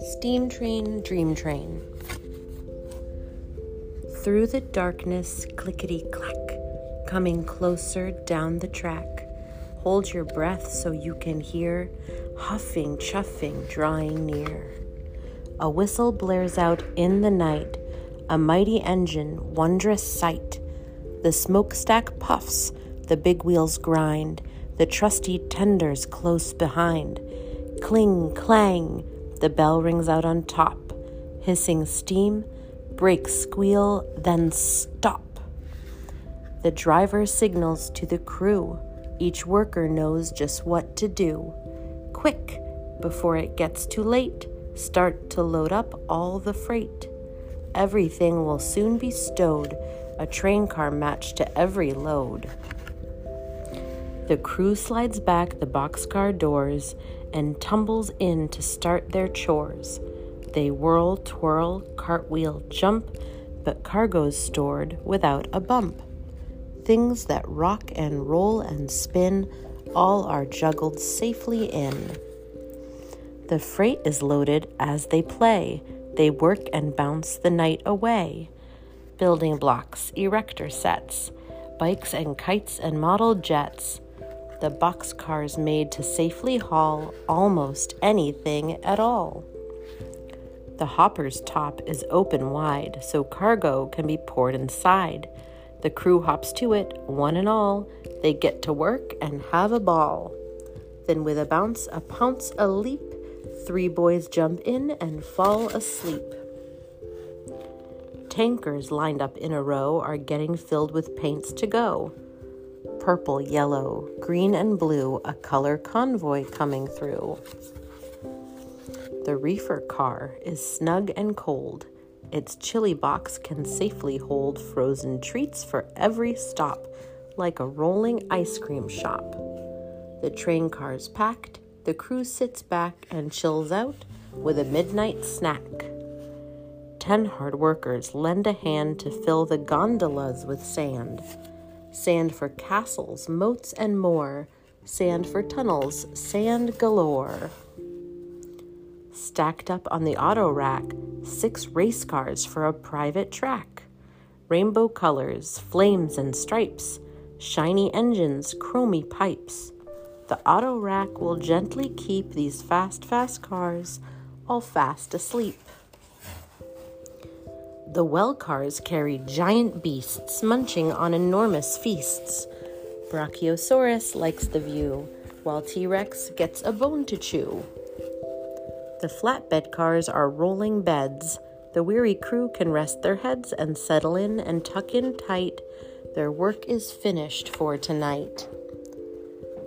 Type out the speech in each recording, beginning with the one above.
Steam Train, Dream Train. Through the darkness, clickety clack, coming closer down the track. Hold your breath so you can hear huffing, chuffing, drawing near. A whistle blares out in the night, a mighty engine, wondrous sight. The smokestack puffs, the big wheels grind, the trusty tenders close behind. Cling, clang, the bell rings out on top, hissing steam, brakes squeal, then stop. The driver signals to the crew. Each worker knows just what to do. Quick, before it gets too late, start to load up all the freight. Everything will soon be stowed, a train car matched to every load. The crew slides back the boxcar doors and tumbles in to start their chores. They whirl, twirl, cartwheel, jump, but cargo's stored without a bump. Things that rock and roll and spin all are juggled safely in. The freight is loaded as they play. They work and bounce the night away. Building blocks, erector sets, bikes and kites and model jets the boxcars made to safely haul almost anything at all. The hopper's top is open wide so cargo can be poured inside. The crew hops to it, one and all. They get to work and have a ball. Then, with a bounce, a pounce, a leap, three boys jump in and fall asleep. Tankers lined up in a row are getting filled with paints to go purple, yellow, green, and blue, a color convoy coming through. The reefer car is snug and cold. Its chilly box can safely hold frozen treats for every stop, like a rolling ice cream shop. The train car's packed, the crew sits back and chills out with a midnight snack. Ten hard workers lend a hand to fill the gondolas with sand sand for castles, moats, and more, sand for tunnels, sand galore. Stacked up on the auto rack, six race cars for a private track. Rainbow colors, flames, and stripes, shiny engines, chromy pipes. The auto rack will gently keep these fast, fast cars all fast asleep. The well cars carry giant beasts munching on enormous feasts. Brachiosaurus likes the view, while T Rex gets a bone to chew. The flatbed cars are rolling beds. The weary crew can rest their heads and settle in and tuck in tight. Their work is finished for tonight.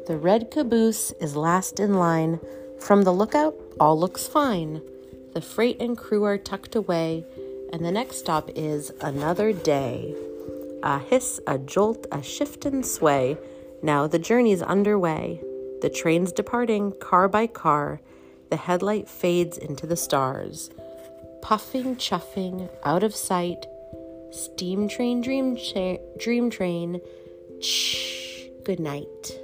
The red caboose is last in line. From the lookout, all looks fine. The freight and crew are tucked away and the next stop is another day. A hiss, a jolt, a shift and sway. Now the journey's underway. The train's departing car by car. The headlight fades into the stars. Puffing, chuffing, out of sight. Steam train, dream, cha- dream train. Shh, good night.